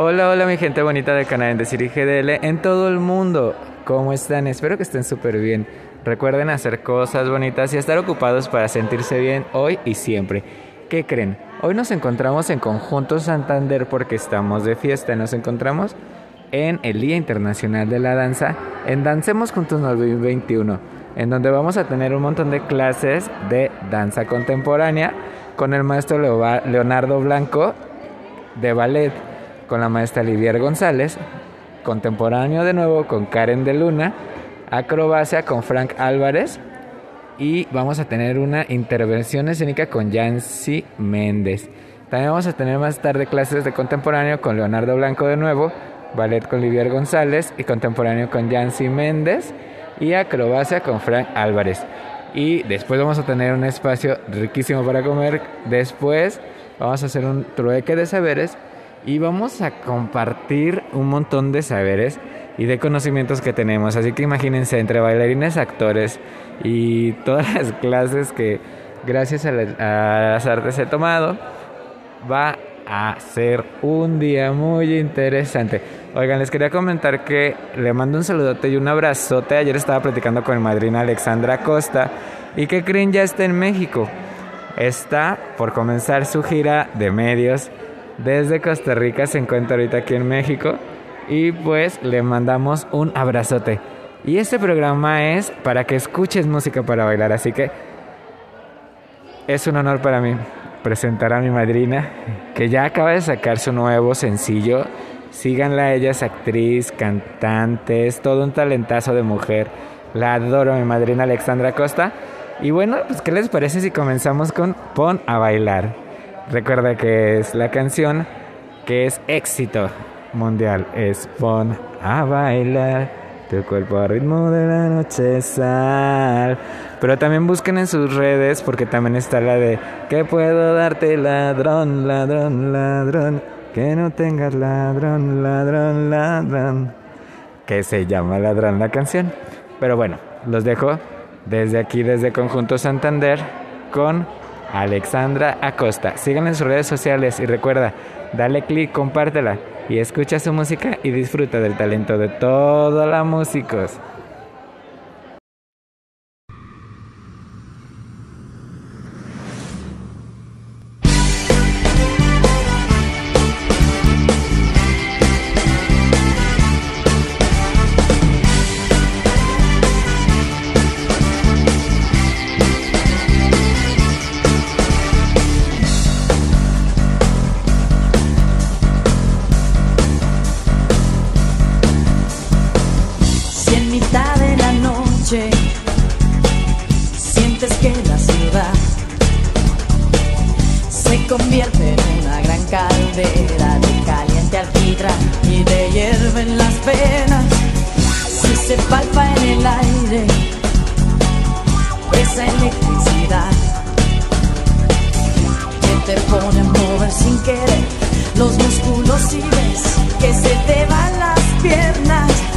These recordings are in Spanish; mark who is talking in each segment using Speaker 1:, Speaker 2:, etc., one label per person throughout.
Speaker 1: Hola, hola mi gente bonita del canal de Siri GDL en todo el mundo. ¿Cómo están? Espero que estén súper bien. Recuerden hacer cosas bonitas y estar ocupados para sentirse bien hoy y siempre. ¿Qué creen? Hoy nos encontramos en Conjunto Santander porque estamos de fiesta. Nos encontramos en el Día Internacional de la Danza en Dancemos Juntos 2021, en donde vamos a tener un montón de clases de danza contemporánea con el maestro Leonardo Blanco de ballet, con la maestra Livier González, contemporáneo de nuevo con Karen de Luna, acrobacia con Frank Álvarez y vamos a tener una intervención escénica con Yancy Méndez. También vamos a tener más tarde clases de contemporáneo con Leonardo Blanco de nuevo, ballet con Livier González y contemporáneo con Yancy Méndez y acrobacia con Frank Álvarez. Y después vamos a tener un espacio riquísimo para comer. Después vamos a hacer un trueque de saberes y vamos a compartir un montón de saberes y de conocimientos que tenemos. Así que imagínense entre bailarines, actores y todas las clases que gracias a, las artes he tomado, va a ser un día muy interesante. Oigan, les quería comentar que le mando un saludote y un abrazote. Ayer estaba platicando con mi madrina Alexandra Costa y que creen ya está en México. Está por comenzar su gira de medios desde Costa Rica, se encuentra ahorita aquí en México y pues le mandamos un abrazote. Y este programa es para que escuches música para bailar, así que es un honor para mí presentar a mi madrina, que ya acaba de sacar su nuevo sencillo. Síganla, ella es actriz, cantante, es todo un talentazo de mujer. La adoro, mi madrina Alexandra Costa. Y bueno, pues ¿qué les parece si comenzamos con Pon a bailar? Recuerda que es la canción que es éxito mundial. Es Pon a bailar. Tu cuerpo a ritmo de la noche sal. Pero también busquen en sus redes porque también está la de que puedo darte ladrón, ladrón, ladrón. Que no tengas ladrón, ladrón, ladrón. Que se llama ladrón la canción. Pero bueno, los dejo desde aquí, desde Conjunto Santander, con Alexandra Acosta. Síganla en sus redes sociales y recuerda, dale click, compártela y escucha su música y disfruta del talento de todos los músicos. mitad de la
Speaker 2: noche. Sientes que la ciudad se convierte en una gran caldera de caliente alquitra y te hierven las penas si se palpa en el aire esa electricidad que te pone a mover sin querer los músculos y ves que se te van las piernas.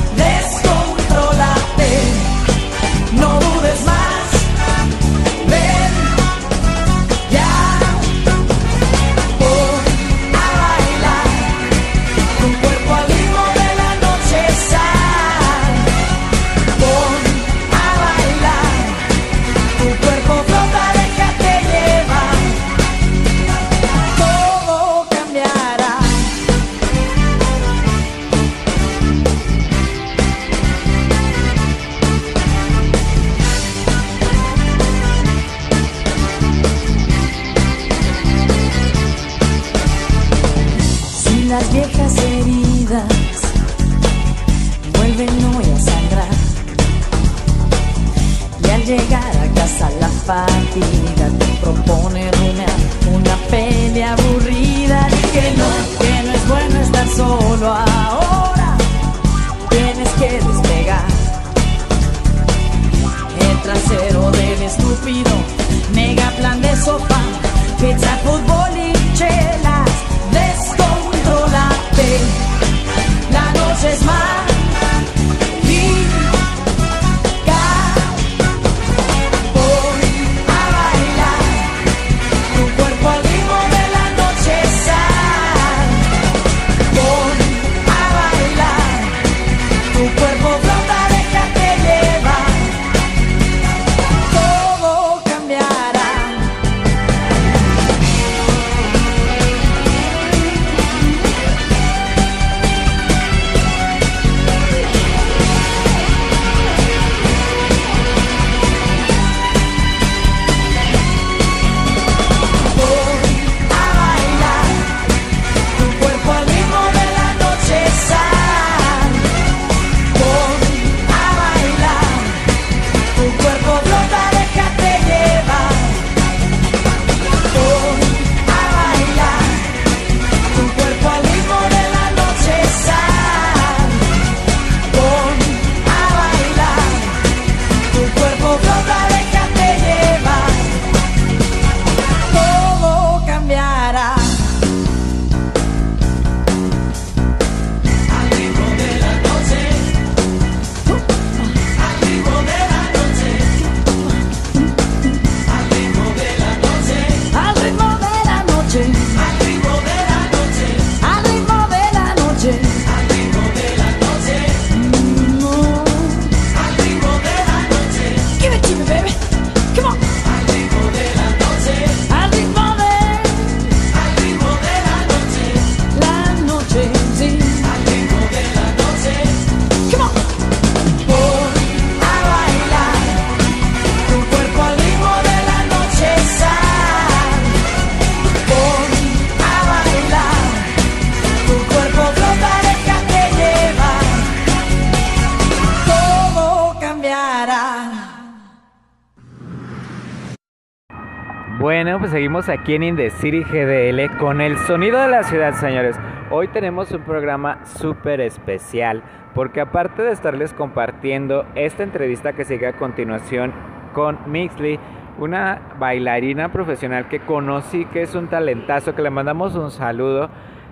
Speaker 1: Aquí en Indecity GDL con el sonido de la ciudad, señores. Hoy tenemos un programa súper especial porque aparte de estarles compartiendo esta entrevista que sigue a continuación con Mixley, una bailarina profesional que conocí, que es un talentazo, que le mandamos un saludo.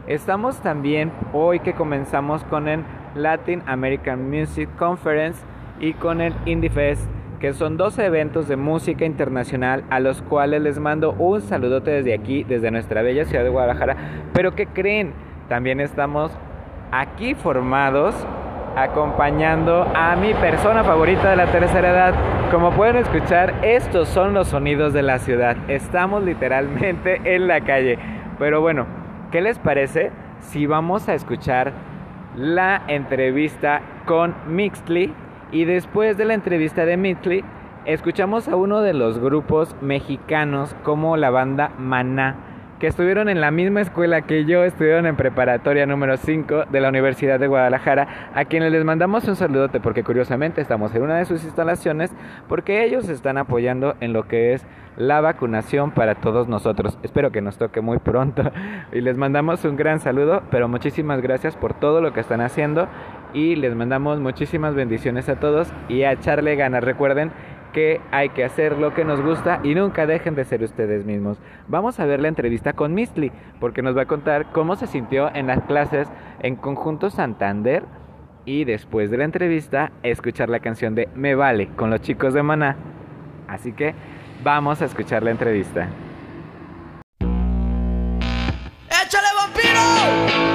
Speaker 1: Estamos también hoy que comenzamos con el Latin American Music Conference y con el Indie Fest, que son dos eventos de música internacional a los cuales les mando un saludote desde aquí, desde nuestra bella ciudad de Guadalajara. Pero ¿qué creen? También estamos aquí formados acompañando a mi persona favorita de la tercera edad. Como pueden escuchar, estos son los sonidos de la ciudad. Estamos literalmente en la calle. Pero bueno, ¿qué les parece si vamos a escuchar la entrevista con Mixley? Y después de la entrevista de Mixley, escuchamos a uno de los grupos mexicanos como la banda Maná que estuvieron en la misma escuela que yo, estuvieron en preparatoria número 5 de la Universidad de Guadalajara, a quienes les mandamos un saludote porque curiosamente estamos en una de sus instalaciones porque ellos están apoyando en lo que es la vacunación para todos nosotros. Espero que nos toque muy pronto y les mandamos un gran saludo, pero muchísimas gracias por todo lo que están haciendo y les mandamos muchísimas bendiciones a todos y a echarle ganas. Recuerden que hay que hacer lo que nos gusta y nunca dejen de ser ustedes mismos. Vamos a ver la entrevista con Mistli, porque nos va a contar cómo se sintió en las clases en Conjunto Santander y después de la entrevista escuchar la canción de Me Vale con los chicos de Maná. Así que vamos a escuchar la entrevista.
Speaker 3: ¡Échale vampiro!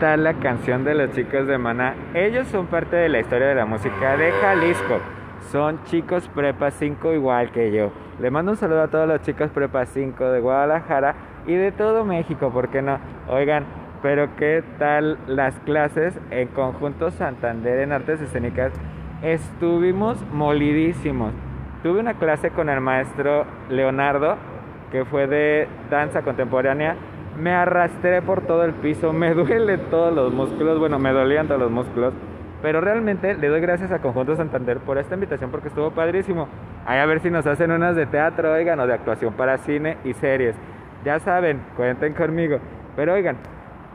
Speaker 1: ¿Qué tal la canción de los chicos de Maná? Ellos son parte de la historia de la música de Jalisco. Son chicos prepa 5 igual que yo. Le mando un saludo a todos los chicos prepa 5 de Guadalajara y de todo México, ¿por qué no? Oigan, pero ¿qué tal las clases en conjunto Santander en artes escénicas? Estuvimos molidísimos. Tuve una clase con el maestro Leonardo, que fue de danza contemporánea. Me arrastré por todo el piso, me duelen todos los músculos, bueno, me dolían todos los músculos, pero realmente le doy gracias a Conjunto Santander por esta invitación porque estuvo padrísimo. Ahí a ver si nos hacen unas de teatro, oigan, o de actuación para cine y series. Ya saben, cuenten conmigo. Pero oigan,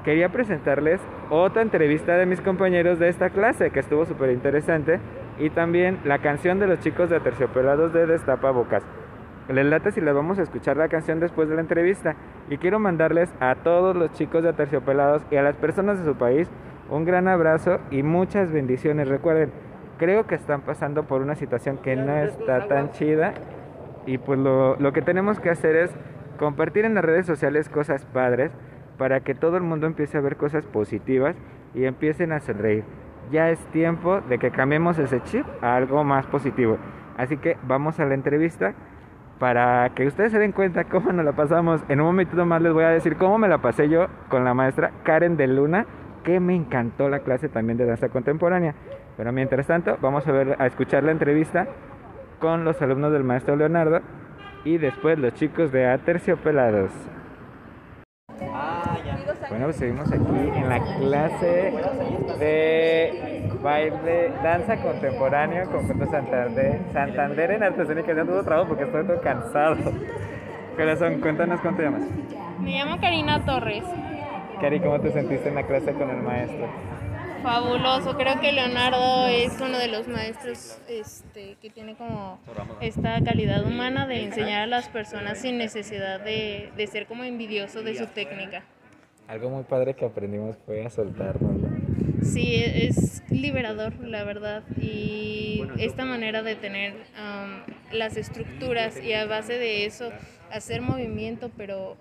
Speaker 1: quería presentarles otra entrevista de mis compañeros de esta clase que estuvo súper interesante y también la canción de los chicos de Terciopelados de Destapa Bocas. Les late si les vamos a escuchar la canción después de la entrevista. Y quiero mandarles a todos los chicos de Terciopelados y a las personas de su país un gran abrazo y muchas bendiciones. Recuerden, creo que están pasando por una situación que no está tan chida. Y pues lo, lo que tenemos que hacer es compartir en las redes sociales cosas padres para que todo el mundo empiece a ver cosas positivas y empiecen a sonreír. Ya es tiempo de que cambiemos ese chip a algo más positivo. Así que vamos a la entrevista para que ustedes se den cuenta cómo nos la pasamos. En un momentito más les voy a decir cómo me la pasé yo con la maestra Karen de Luna, que me encantó la clase también de danza contemporánea. Pero mientras tanto, vamos a ver a escuchar la entrevista con los alumnos del maestro Leonardo y después los chicos de Aterciopelados. Bueno, pues seguimos aquí en la clase de baile, danza contemporánea conjunto Santander, Santander en artes escénicas. Ya todo trabajo porque estoy todo cansado. Corazón, cuéntanos cuánto te llamas.
Speaker 4: Me llamo Karina Torres.
Speaker 1: Cari, ¿cómo te sentiste en la clase con el maestro?
Speaker 4: Fabuloso. Creo que Leonardo es uno de los maestros este, que tiene como esta calidad humana de enseñar a las personas sin necesidad de, de ser como envidioso de su técnica.
Speaker 1: Algo muy padre que aprendimos fue a soltarnos. ¿no?
Speaker 4: Sí, es liberador, la verdad. Y esta manera de tener am, las estructuras y a base de eso hacer movimiento, pero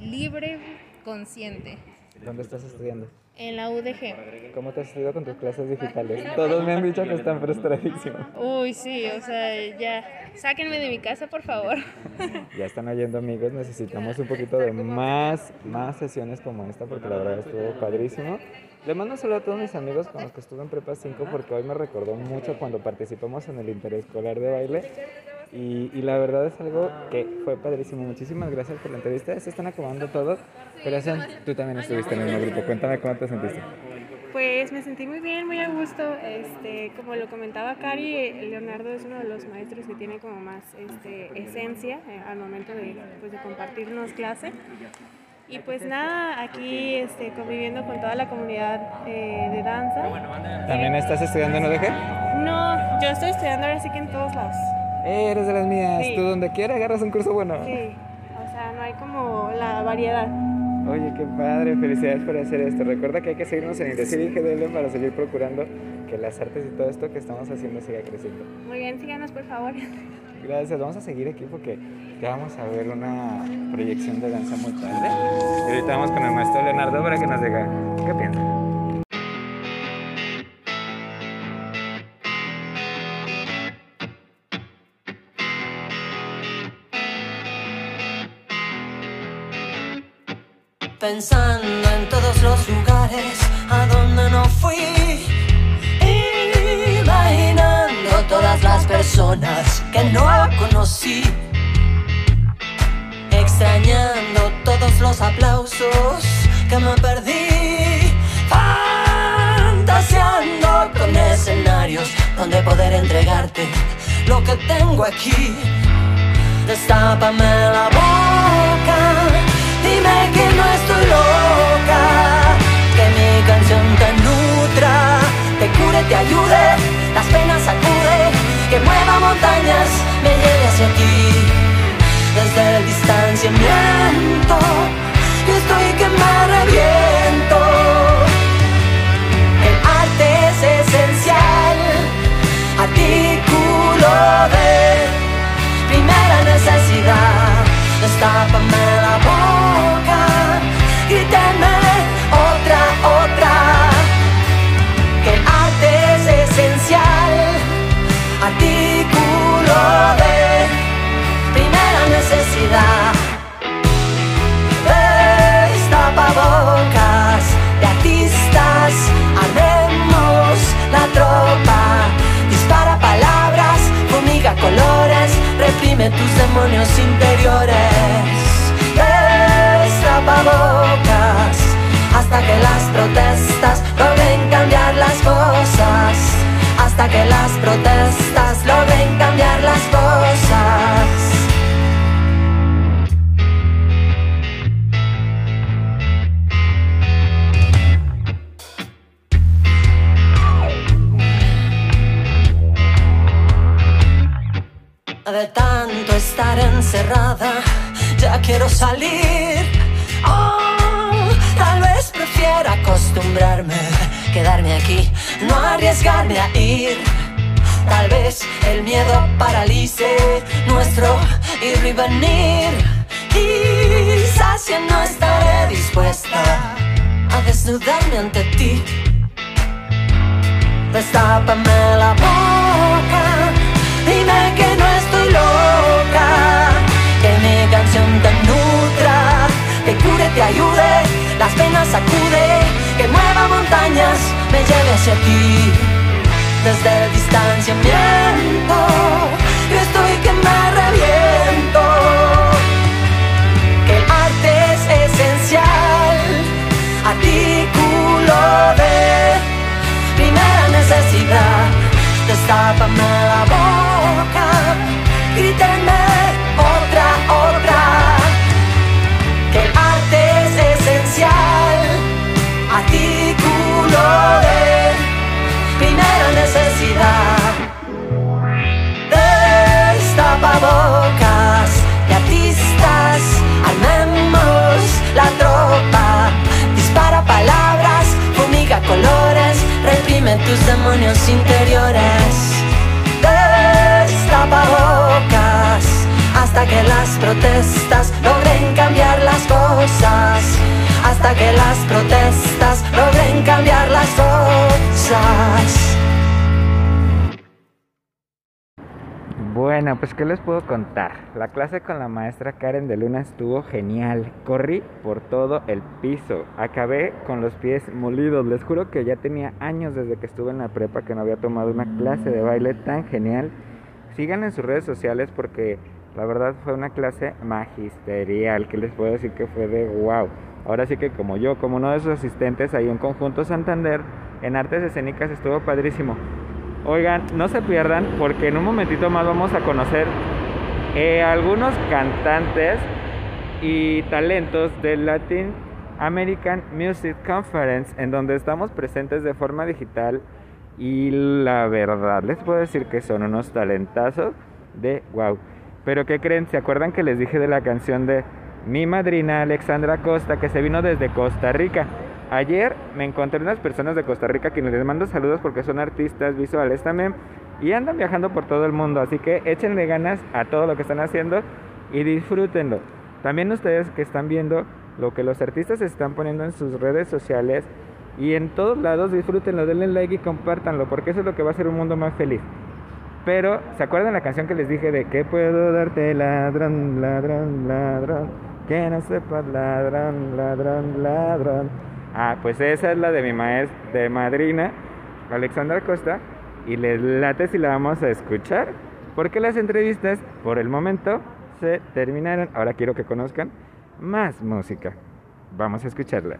Speaker 4: libre, consciente.
Speaker 1: ¿Dónde estás estudiando?
Speaker 4: En la UDG.
Speaker 1: ¿Cómo te has ido con tus clases digitales? Todos me han dicho que están frustradísimos.
Speaker 4: Uy, sí, o sea, ya. Sáquenme de mi casa, por favor.
Speaker 1: Ya están oyendo amigos, necesitamos un poquito de más, más sesiones como esta porque la verdad estuvo padrísimo. Le mando un saludo a todos mis amigos con los que estuve en Prepa 5 porque hoy me recordó mucho cuando participamos en el interescolar de baile y, y la verdad es algo que fue padrísimo. Muchísimas gracias por la entrevista, se están acabando todos. Corazón, tú también estuviste en el mismo grupo, cuéntame cómo te sentiste.
Speaker 5: Pues me sentí muy bien, muy a gusto. Este, como lo comentaba Cari, Leonardo es uno de los maestros que tiene como más este, esencia eh, al momento de, pues, de compartirnos clase. Y pues nada, aquí este, conviviendo con toda la comunidad eh, de danza.
Speaker 1: ¿También estás estudiando en UDG?
Speaker 5: No, yo estoy estudiando ahora sí que en todos lados.
Speaker 1: Eh, eres de las mías,
Speaker 5: Sí.
Speaker 1: tú donde quiera agarras un curso bueno.
Speaker 5: Sí, o sea, no hay como la variedad.
Speaker 1: Oye, qué padre, felicidades por hacer esto. Recuerda que hay que seguirnos en Indecir y GDL para seguir procurando que las artes y todo esto que estamos haciendo siga creciendo.
Speaker 5: Muy bien, síganos por favor.
Speaker 1: Gracias, vamos a seguir aquí porque ya vamos a ver una proyección de danza muy tarde. Y ahorita vamos con el maestro Leonardo para que nos diga qué piensa.
Speaker 6: pensando en todos los lugares a donde no fui, imaginando todas las personas que no conocí, extrañando todos los aplausos que me perdí, fantaseando con escenarios donde poder entregarte lo que tengo aquí. Destápame la boca dime que no estoy loca, que mi canción te nutra, te cure, te ayude, las penas sacude, que mueva montañas, me lleve hacia ti. Desde el distanciamiento, yo estoy que me reviento. El arte es esencial, artículo de primera necesidad. Destápame la boca, gríteme otra, otra. Que el arte es esencial, artículo de primera necesidad. Destapabocas de artistas, armemos la tropa. Dispara palabras, fumiga colores, reprime tus demonios interiores. Hasta que las protestas logren cambiar las cosas. Hasta que las protestas logren cambiar las cosas. De tanto estar encerrada, ya quiero salir. Oh, prefiera acostumbrarme, quedarme aquí, no arriesgarme a ir. Tal vez el miedo paralice nuestro ir y venir. Quizás ya no estaré dispuesta a desnudarme ante ti. Destápame la boca, dime que no estoy loca, que mi canción te nutra, te cure, te ayude, las penas sacude, que mueva montañas, me lleve hacia ti. Desde el distanciamiento, yo estoy que me reviento, que el arte es esencial, artículo de primera necesidad. Destápame la boca, grítenme
Speaker 1: les puedo contar? La clase con la maestra Karen de Luna estuvo genial. Corrí por todo el piso. Acabé con los pies molidos. Les juro que ya tenía años desde que estuve en la prepa que no había tomado una clase de baile tan genial. Sigan en sus redes sociales porque la verdad fue una clase magisterial. Que les puedo decir que fue de wow. Ahora sí que como yo, como uno de sus asistentes ahí en Conjunto Santander, en artes escénicas estuvo padrísimo. Oigan, no se pierdan porque en un momentito más vamos a conocer eh, algunos cantantes y talentos del Latin American Music Conference en donde estamos presentes de forma digital y la verdad les puedo decir que son unos talentazos de wow. Pero ¿qué creen? ¿Se acuerdan que les dije de la canción de mi madrina Alexandra Costa que se vino desde Costa Rica? Ayer me encontré unas personas de Costa Rica que les mando saludos porque son artistas visuales también y andan viajando por todo el mundo, así que échenle ganas a todo lo que están haciendo y disfrútenlo. También ustedes que están viendo lo que los artistas están poniendo en sus redes sociales y en todos lados, disfrútenlo, denle like y compártanlo porque eso es lo que va a hacer un mundo más feliz. Pero, ¿se acuerdan la canción que les dije de que puedo darte ladrón, ladrón, ladrón? Que no sepas ladrón, ladrón, ladrón. Ah, pues esa es la de mi maestra, de madrina, Alexandra Costa. Y les late si la vamos a escuchar. Porque las entrevistas, por el momento, se terminaron. Ahora quiero que conozcan más música. Vamos a escucharla.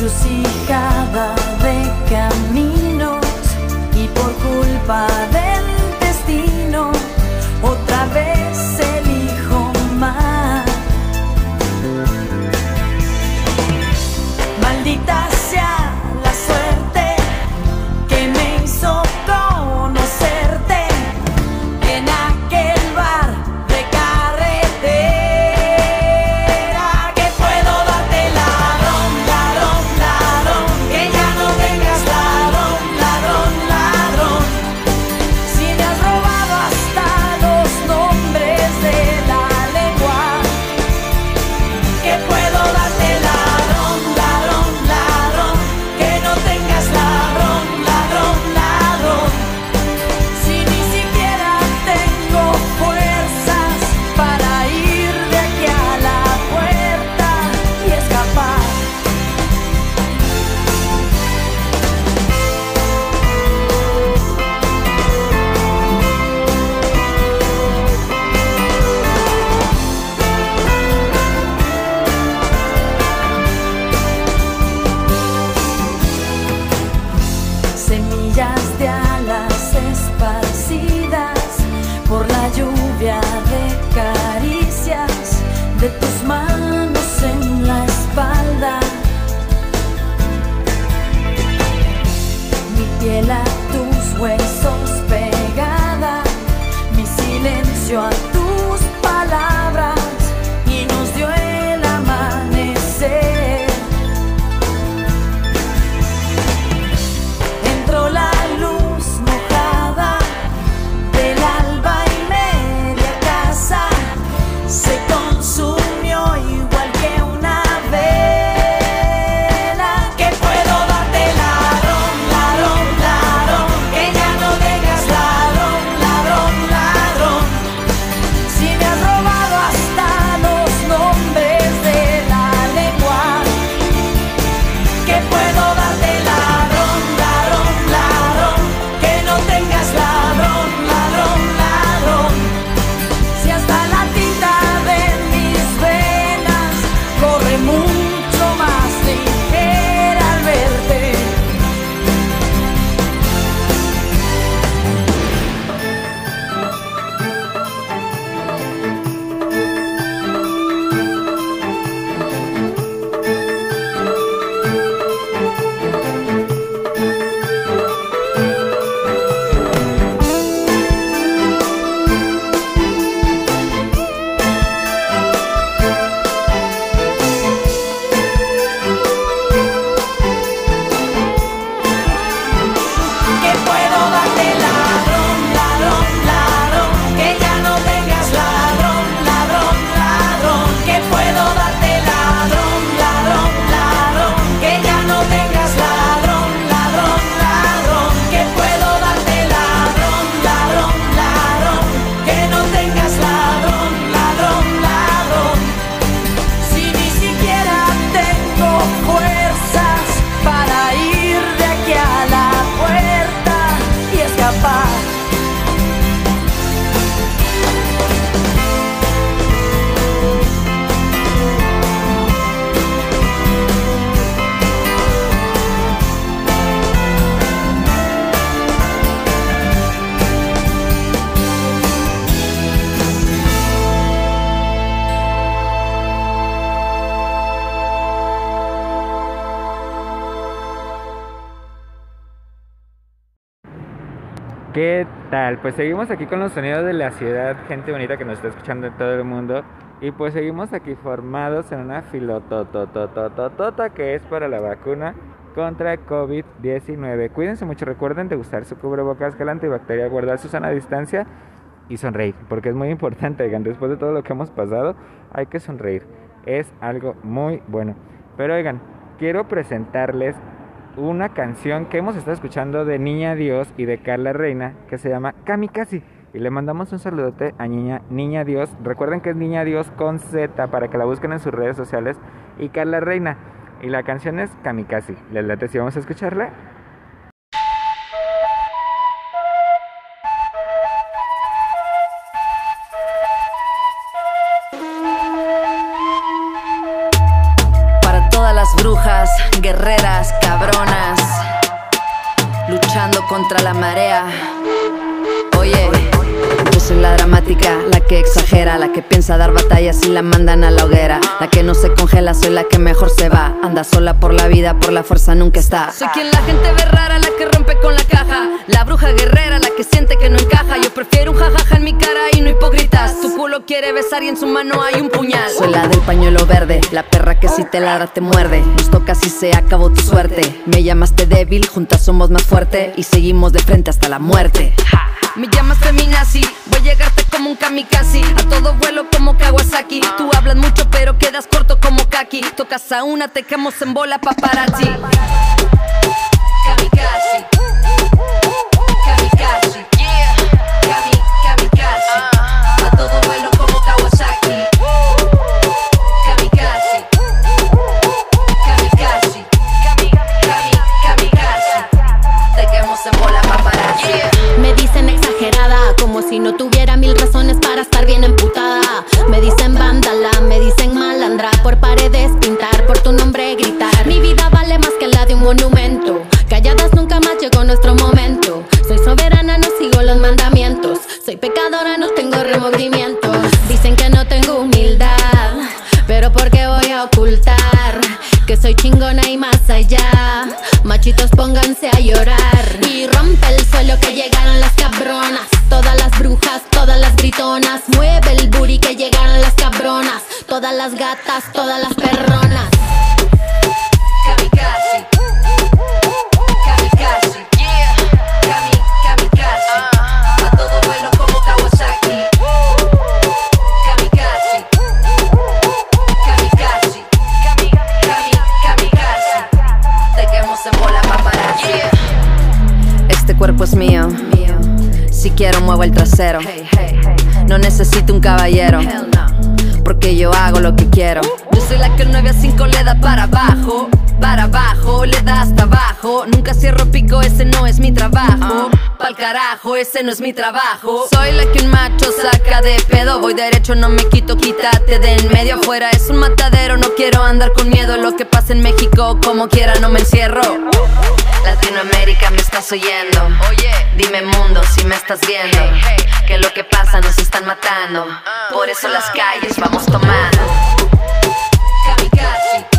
Speaker 2: justificada. Pues seguimos aquí con los sonidos de la ciudad, gente bonita que nos está escuchando en todo el mundo. Y pues seguimos aquí formados en una filotototototota que es para la vacuna contra COVID-19. Cuídense mucho, recuerden de usar su cubrebocas, gel antibacterial, guardar su sana distancia y sonreír, porque es muy importante, oigan, después de todo lo que hemos pasado, hay que sonreír. Es algo muy bueno. Pero oigan, quiero presentarles una canción que hemos estado escuchando de Niña Dios y de Carla Reina que se llama Kamikaze. Y le mandamos un saludote a Niña, Niña Dios. Recuerden que es Niña Dios con Z para que la busquen en sus redes sociales. Y Carla Reina.
Speaker 1: Y la canción es Kamikaze. ¿Les late si vamos a escucharla?
Speaker 7: Para todas las brujas, guerreras la que piensa dar batallas y la mandan a la hoguera. La que no se congela, soy la que mejor se va. Anda sola por la vida, por la fuerza nunca está. Soy quien la gente ve rara, la que rompe con la caja. La bruja guerrera, la que siente que no encaja. Yo prefiero un jajaja en mi cara y no hipócritas. Tu culo quiere besar y en su mano hay un puñal. Soy la del pañuelo verde, la perra que si te ladra te muerde. Nos toca si se acabó tu suerte. Me llamaste débil, juntas somos más fuerte y seguimos de frente hasta la muerte. Me llamas feminazi, voy a llegarte como un kamikaze. A todo vuelo como Kawasaki. Tú hablas mucho pero quedas corto como Kaki. Tocas a una, te quemos en bola paparazzi. Kamikaze. Kamikaze
Speaker 8: si no tuviera mil razones para estar bien emputada. Me dicen No
Speaker 7: necesito un caballero. Porque yo hago lo que quiero. Yo soy la que el 9 a 5 le da para abajo. Para abajo, le da hasta abajo. Nunca cierro pico, ese no es mi trabajo. Pa'l carajo, ese no es mi trabajo. Soy la que un macho saca de pedo. Voy derecho, no me quito, quítate de en medio. Afuera es un matadero, no quiero andar con miedo. Lo que pasa en México, como quiera, no me encierro. Latinoamérica, me estás oyendo. Oye, dime mundo si me estás viendo. Que lo que pasa nos están matando. Por eso las calles vamos tomando. Kamikaze.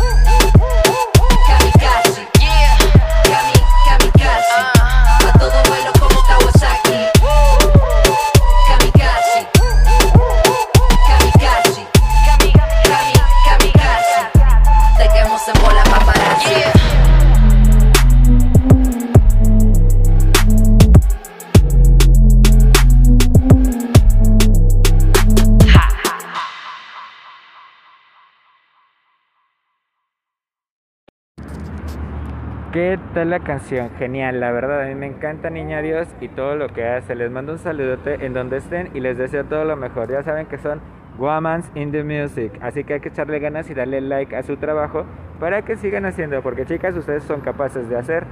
Speaker 1: ¿Qué tal la canción? Genial, la verdad, a mí me encanta Niña Dios y todo lo que hace. Les mando un saludote en donde estén y les deseo todo lo mejor. Ya saben que son Womans in the Music, así que hay que echarle ganas y darle like a su trabajo para que sigan haciendo, porque chicas, ustedes son capaces de hacer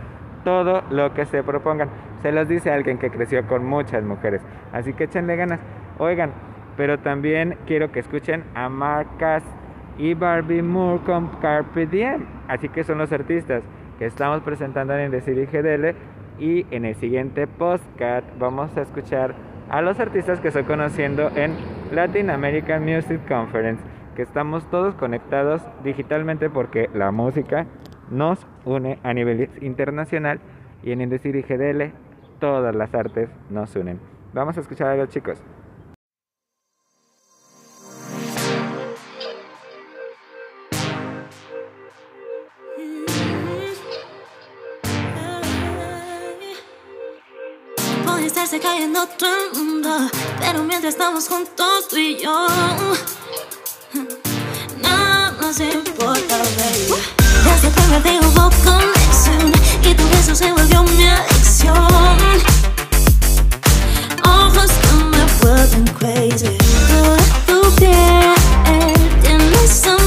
Speaker 1: todo lo que se propongan. Se los dice alguien que creció con muchas mujeres, así que échenle ganas. Oigan, pero también quiero que escuchen a Marcas y Barbie Moore con Carpe Diem, así que son los artistas que estamos presentando en Decir IGDL y en el siguiente podcast vamos a escuchar a los artistas que estoy conociendo en Latin American Music Conference, que estamos todos conectados digitalmente porque la música nos une a nivel internacional y en Indecir IGDL todas las artes nos unen. Vamos a escuchar a los chicos.
Speaker 9: Estarse cayendo otro mundo, pero mientras estamos juntos tú y yo, nada nos importa, baby. El primer día hubo conexión y tu beso se volvió mi adicción. Ojos que me vuelven crazy. Toda tu piel tiene esa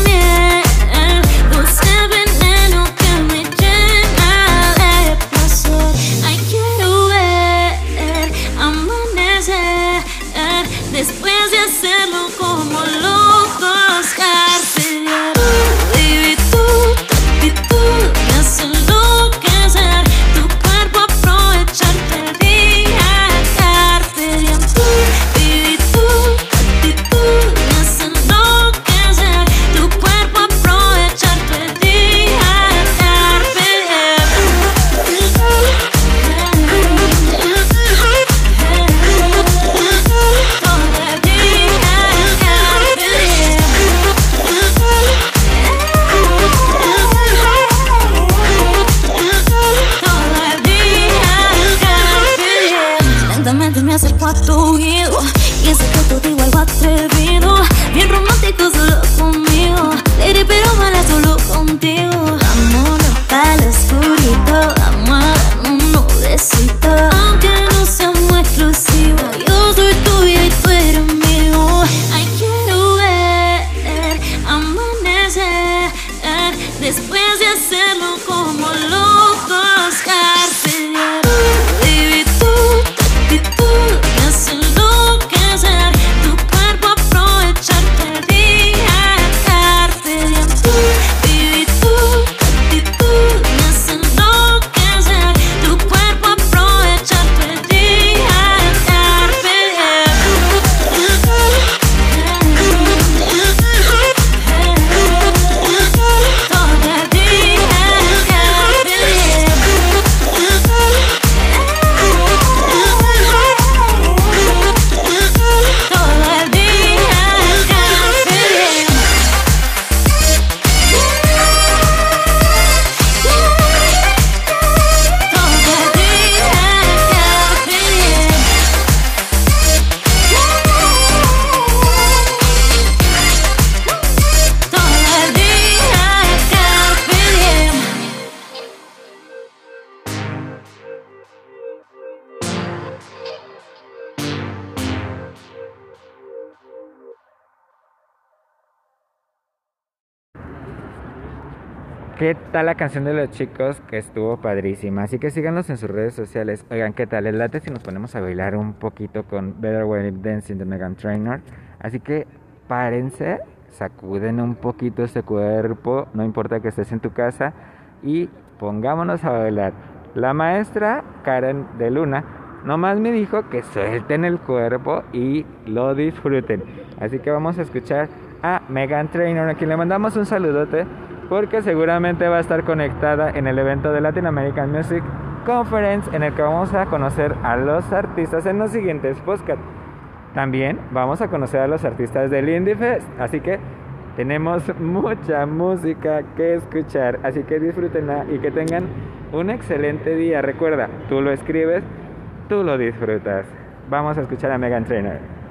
Speaker 1: ¿Qué tal la canción de los chicos? Que estuvo padrísima. Así que síganos en sus redes sociales. Oigan, ¿qué tal? El late si nos ponemos a bailar un poquito con Better Way of Dancing de Megan Trainor. Así que párense, sacuden un poquito ese cuerpo. No importa que estés en tu casa. Y pongámonos a bailar. La maestra Karen de Luna nomás me dijo que suelten el cuerpo y lo disfruten. Así que vamos a escuchar a Megan Trainor, a quien le mandamos un saludote porque seguramente va a estar conectada en el evento de Latin American Music Conference en el que vamos a conocer a los artistas en los siguientes podcasts. También vamos a conocer a los artistas del Indie Fest, así que tenemos mucha música que escuchar, así que disfrútenla y que tengan un excelente día. Recuerda, tú lo escribes, tú lo disfrutas. Vamos a escuchar a Megan Trainor.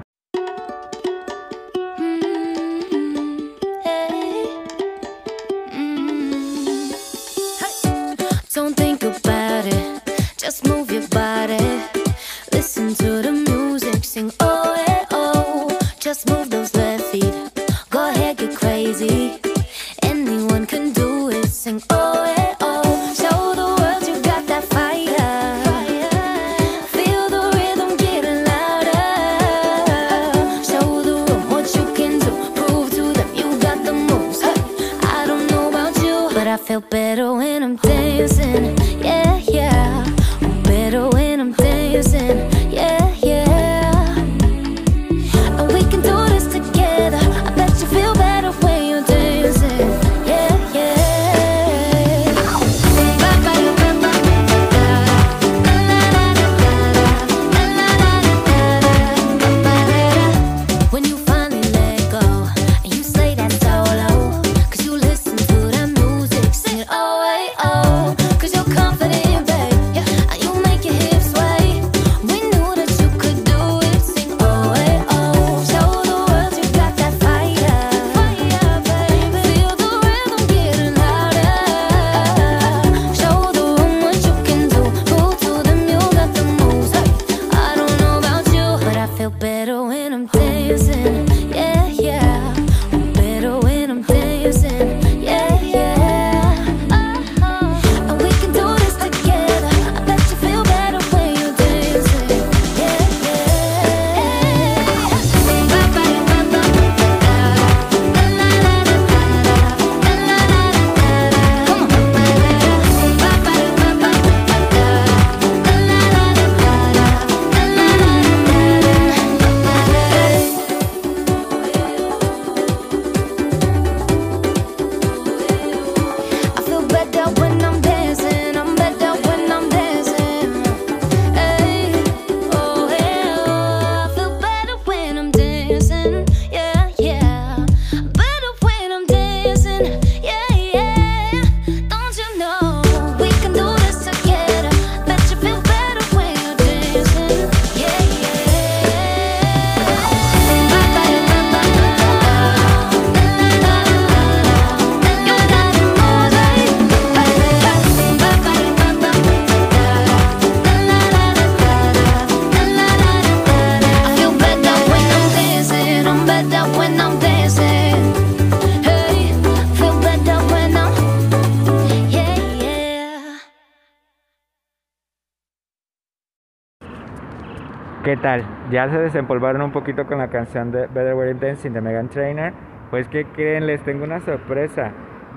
Speaker 1: ¿Qué tal? ¿Ya se desempolvaron un poquito con la canción de Better Way of Dancing de Megan Trainor? Pues ¿qué creen? Les tengo una sorpresa.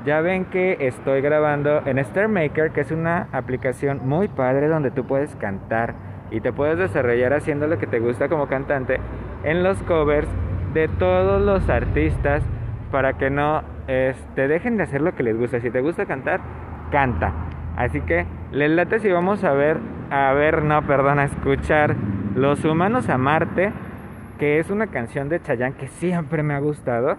Speaker 1: Ya ven que estoy grabando en Star Maker, que es una aplicación muy padre donde tú puedes cantar y te puedes desarrollar haciendo lo que te gusta como cantante en los covers de todos los artistas para que no este, dejen de hacer lo que les gusta. Si te gusta cantar, canta. Así que les late si vamos a ver, a ver, no, perdón, a escuchar Los Humanos a Marte, que es una canción de Chayanne que siempre me ha gustado.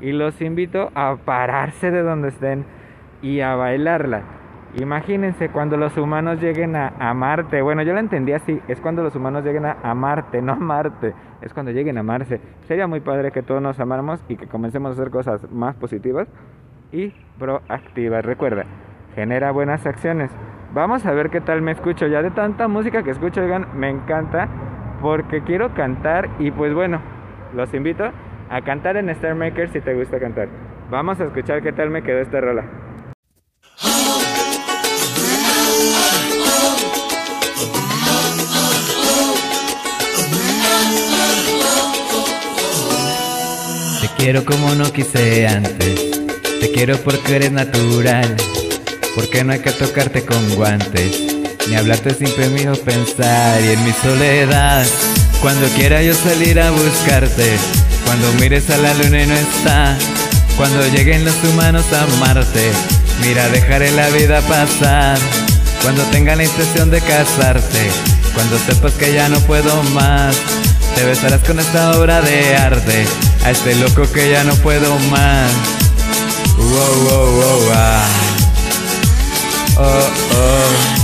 Speaker 1: Y los invito a pararse de donde estén y a bailarla. Imagínense cuando los humanos lleguen a, Marte. Bueno, yo lo entendí así. Es cuando los humanos lleguen a, a Marte, no a Marte. Es cuando lleguen a amarse. Sería muy padre que todos nos amáramos y que comencemos a hacer cosas más positivas y proactivas. Recuerda, genera buenas acciones. Vamos a ver qué tal me escucho. Ya de tanta música que escucho, oigan, me encanta porque quiero cantar y pues bueno, los invito a cantar en Star Maker si te gusta cantar. Vamos a escuchar qué tal me quedó esta rola. Te quiero como no quise antes, te quiero porque eres natural. Porque no hay que tocarte con guantes. Ni hablarte me hizo pensar. Y en mi soledad, cuando quiera yo salir a buscarte. Cuando mires a la luna y no está. Cuando lleguen los humanos a amarte. Mira, dejaré la vida pasar. Cuando tenga la intención de casarte. Cuando sepas que ya no puedo más. Te besarás con esta obra de arte. A este loco que ya no puedo más. Oh, oh.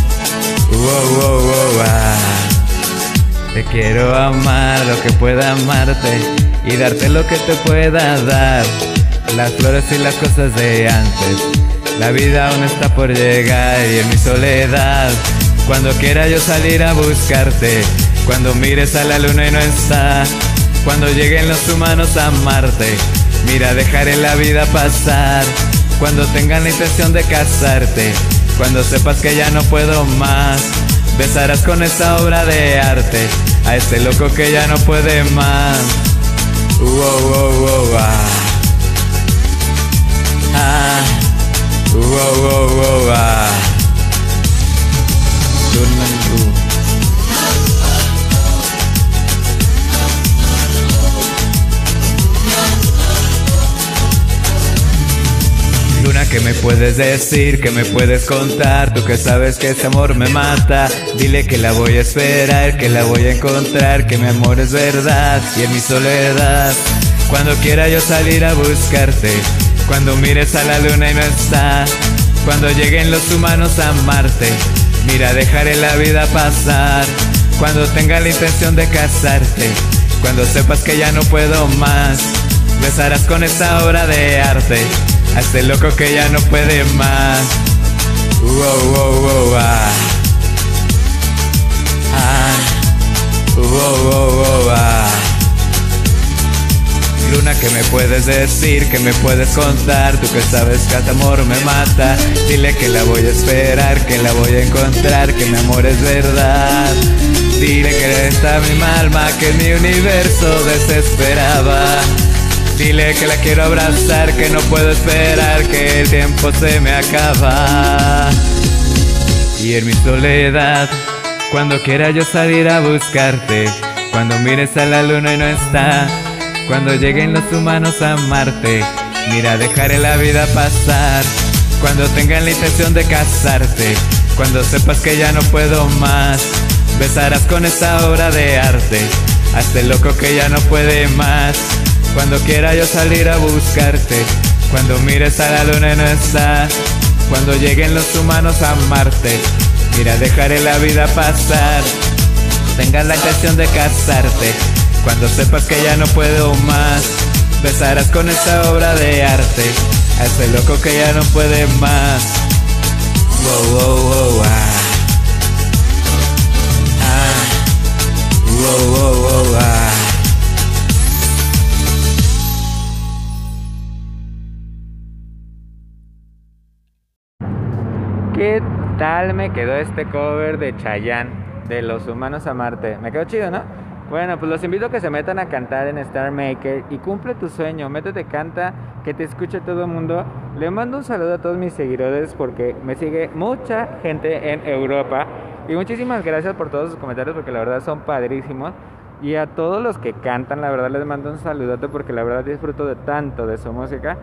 Speaker 1: Wow, wow, wow. Te quiero amar lo que pueda amarte y darte lo que te pueda dar. Las flores y las cosas de antes. La vida aún está por llegar y en mi soledad. Cuando quiera yo salir a buscarte. Cuando mires a la luna y no está. Cuando lleguen los humanos a amarte. Mira, dejaré la vida pasar. Cuando tengan la intención de casarte. Cuando sepas que ya no puedo más. Besarás con esta obra de arte a este loco que ya no puede más. Wow, wow, wow, ah. Ah. Wow, ah. Que me puedes decir? que me puedes contar? Tú que sabes que ese amor me mata. Dile que la voy a esperar, que la voy a encontrar, que mi amor es verdad y en mi soledad. Cuando quiera yo salir a buscarte, cuando mires a la luna y no está, cuando lleguen los humanos a amarte, mira, dejaré la vida pasar. Cuando tenga la intención de casarte, cuando sepas que ya no puedo más, besarás con esta obra de arte este loco que ya no puede más. Wow, wow, wow, ah. Ah. Wow, wow, wow, ah. Luna, que me puedes decir? que me puedes contar? Tú que sabes que este amor me mata. Dile que la voy a esperar, que la voy a encontrar, que mi amor es verdad. Dile que está mi alma, que mi universo desesperaba. Dile que la quiero abrazar, que no puedo esperar, que el tiempo se me acaba. Y en mi soledad, cuando quiera yo salir a buscarte, cuando mires a la luna y no está, cuando lleguen los humanos a amarte, mira, dejaré la vida pasar. Cuando tengan la intención de casarte, cuando sepas que ya no puedo más, besarás con esta obra de arte a este loco que ya no puede más. Cuando quiera yo salir a buscarte, cuando mires a la luna y no está, cuando lleguen los humanos a amarte, mira, dejaré la vida pasar. Tengas la intención de casarte, cuando sepas que ya no puedo más, besarás con esta obra de arte a ese loco que ya no puede más. Wow, wow, wow, ah. Ah. Wow, wow, ah. ¿Qué tal me quedó este cover de Chayanne de Los Humanos a Marte? Me quedó chido, ¿no? Bueno, pues los invito a que se metan a cantar en Star Maker y cumple tu sueño. Métete, canta, que te escuche todo el mundo. Le mando un saludo a todos mis seguidores porque me sigue mucha gente en Europa. Y muchísimas gracias por todos sus comentarios porque la verdad son padrísimos. Y a todos los que cantan, la verdad les mando un saludote porque la verdad disfruto de tanto de su música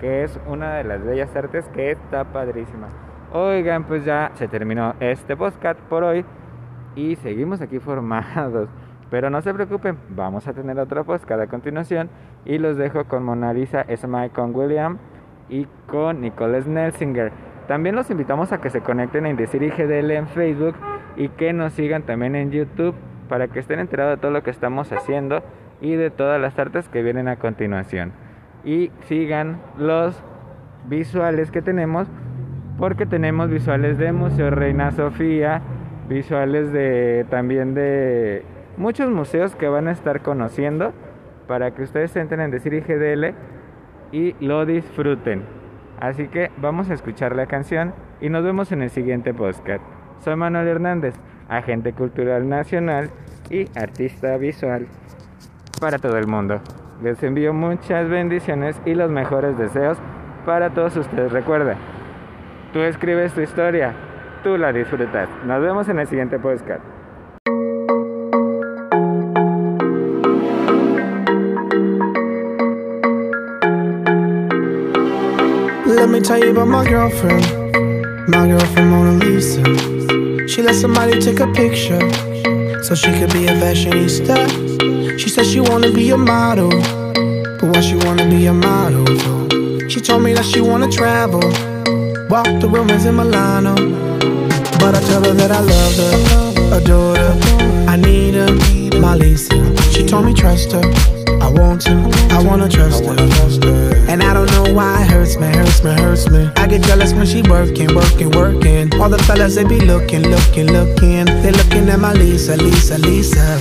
Speaker 1: que es una de las bellas artes que está padrísima. Oigan, pues ya se terminó este podcast por hoy y seguimos aquí formados. Pero no se preocupen, vamos a tener otro podcast a continuación y los dejo con Mona Lisa Smile con William y con Nicole Snelsinger. También los invitamos a que se conecten en Decir IGDL en Facebook y que nos sigan también en YouTube para que estén enterados de todo lo que estamos haciendo y de todas las artes que vienen a continuación. Y sigan los visuales que tenemos porque tenemos visuales de Museo Reina Sofía, visuales de también de muchos museos que van a estar conociendo para que ustedes entren en Decir IGDL y lo disfruten. Así que vamos a escuchar la canción y nos vemos en el siguiente podcast. Soy Manuel Hernández, agente cultural nacional y artista visual para todo el mundo. Les envío muchas bendiciones y los mejores deseos para todos ustedes. Recuerda, tú escribes tu historia, tú la disfrutas. Nos vemos en el siguiente podcast.
Speaker 10: Let me tell you about my girlfriend. My girlfriend Mona Lisa. She let somebody take a picture so she could be a fashionista. She said she wanna be a model, but why she wanna be a model? She told me that she wanna travel, walk the rumors in Milano. But I tell her that I love her, adore her, I need her, my Lisa. She told me trust her, I want to, I wanna trust her. And I don't know why it hurts me, hurts me, hurts me. I get jealous when she working, working, working. All the fellas they be looking, looking, looking. They looking at my Lisa, Lisa, Lisa.